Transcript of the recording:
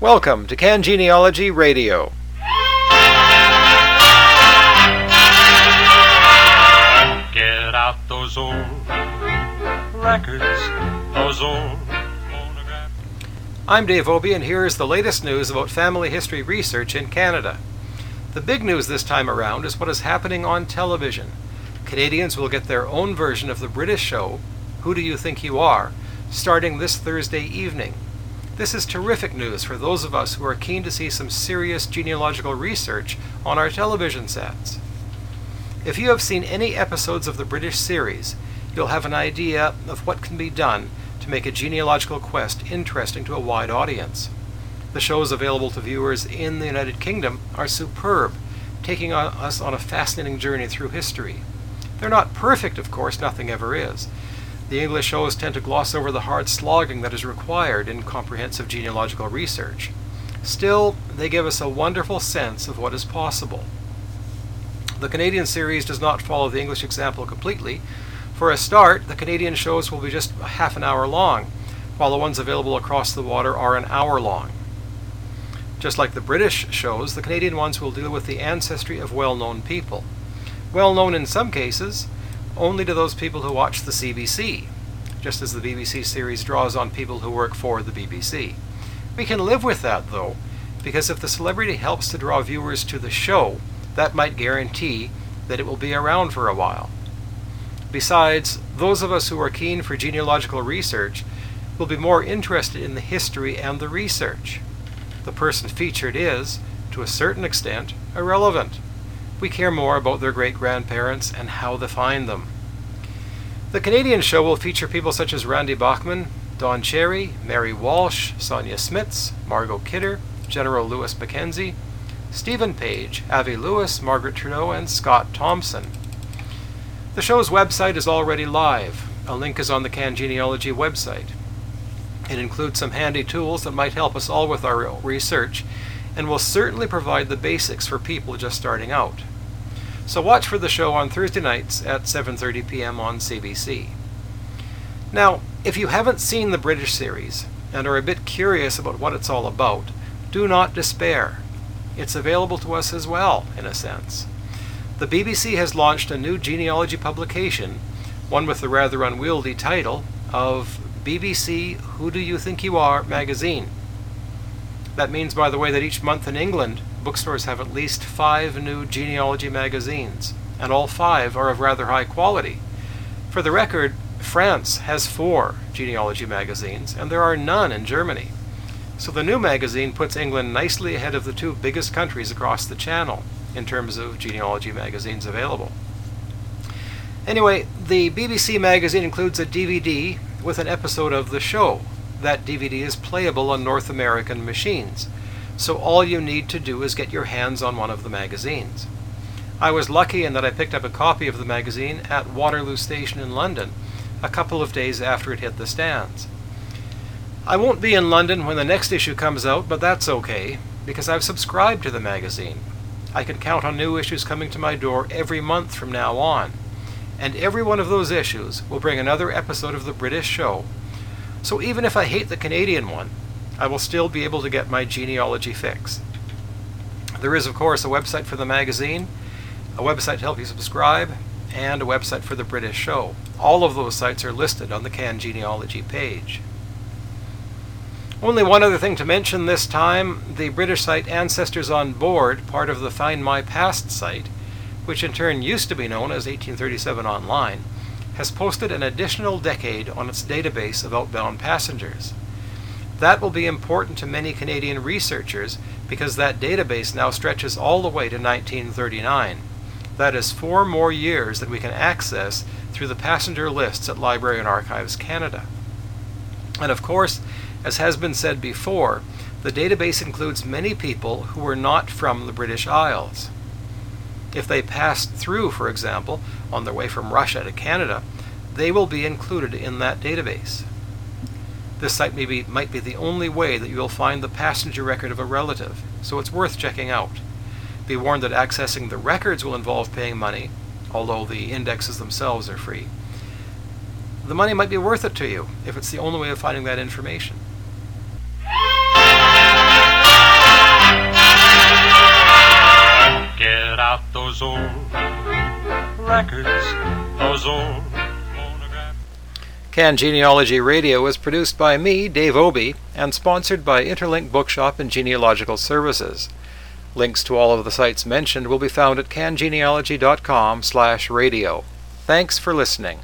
Welcome to Can Genealogy Radio. Get out those old records, those old phonographs. I'm Dave Obee, and here is the latest news about family history research in Canada. The big news this time around is what is happening on television. Canadians will get their own version of the British show, Who Do You Think You Are, starting this Thursday evening. This is terrific news for those of us who are keen to see some serious genealogical research on our television sets. If you have seen any episodes of the British series, you'll have an idea of what can be done to make a genealogical quest interesting to a wide audience. The shows available to viewers in the United Kingdom are superb, taking us on a fascinating journey through history. They're not perfect, of course, nothing ever is. The English shows tend to gloss over the hard slogging that is required in comprehensive genealogical research. Still, they give us a wonderful sense of what is possible. The Canadian series does not follow the English example completely. For a start, the Canadian shows will be just half an hour long, while the ones available across the water are an hour long. Just like the British shows, the Canadian ones will deal with the ancestry of well known people. Well known in some cases, only to those people who watch the CBC, just as the BBC series draws on people who work for the BBC. We can live with that, though, because if the celebrity helps to draw viewers to the show, that might guarantee that it will be around for a while. Besides, those of us who are keen for genealogical research will be more interested in the history and the research. The person featured is, to a certain extent, irrelevant. We care more about their great grandparents and how they find them. The Canadian show will feature people such as Randy Bachman, Don Cherry, Mary Walsh, Sonja Smits, Margot Kidder, General Lewis Mackenzie, Steven Page, Avi Lewis, Margaret Trudeau, and Scott Thompson. The show's website is already live. A link is on the Can Genealogy website. It includes some handy tools that might help us all with our research and will certainly provide the basics for people just starting out. So watch for the show on Thursday nights at 7:30 p.m. on CBC. Now, if you haven't seen the British series and are a bit curious about what it's all about, do not despair. It's available to us as well, in a sense. The BBC has launched a new genealogy publication, one with the rather unwieldy title of BBC Who Do You Think You Are magazine. That means, by the way, that each month in England, bookstores have at least five new genealogy magazines, and all five are of rather high quality. For the record, France has four genealogy magazines, and there are none in Germany. So the new magazine puts England nicely ahead of the two biggest countries across the channel in terms of genealogy magazines available. Anyway, the BBC magazine includes a DVD with an episode of the show. That DVD is playable on North American machines, so all you need to do is get your hands on one of the magazines. I was lucky in that I picked up a copy of the magazine at Waterloo Station in London a couple of days after it hit the stands. I won't be in London when the next issue comes out, but that's okay, because I've subscribed to the magazine. I can count on new issues coming to my door every month from now on, and every one of those issues will bring another episode of the British show. So even if I hate the Canadian one, I will still be able to get my genealogy fix. There is, of course, a website for the magazine, a website to help you subscribe, and a website for the British show. All of those sites are listed on the Can Genealogy page. Only one other thing to mention this time the British site Ancestors on Board, part of the Find My Past site, which in turn used to be known as 1837 Online, has posted an additional decade on its database of outbound passengers. That will be important to many Canadian researchers because that database now stretches all the way to 1939. That is four more years that we can access through the passenger lists at Library and Archives Canada. And of course, as has been said before, the database includes many people who were not from the British Isles. If they passed through, for example, on their way from Russia to Canada, they will be included in that database. This site might be the only way that you will find the passenger record of a relative, so it's worth checking out. Be warned that accessing the records will involve paying money, although the indexes themselves are free. The money might be worth it to you if it's the only way of finding that information. Get out those old records, those old can Genealogy Radio is produced by me, Dave Obee, and sponsored by Interlink Bookshop and Genealogical Services. Links to all of the sites mentioned will be found at cangenealogy.com slash radio. Thanks for listening.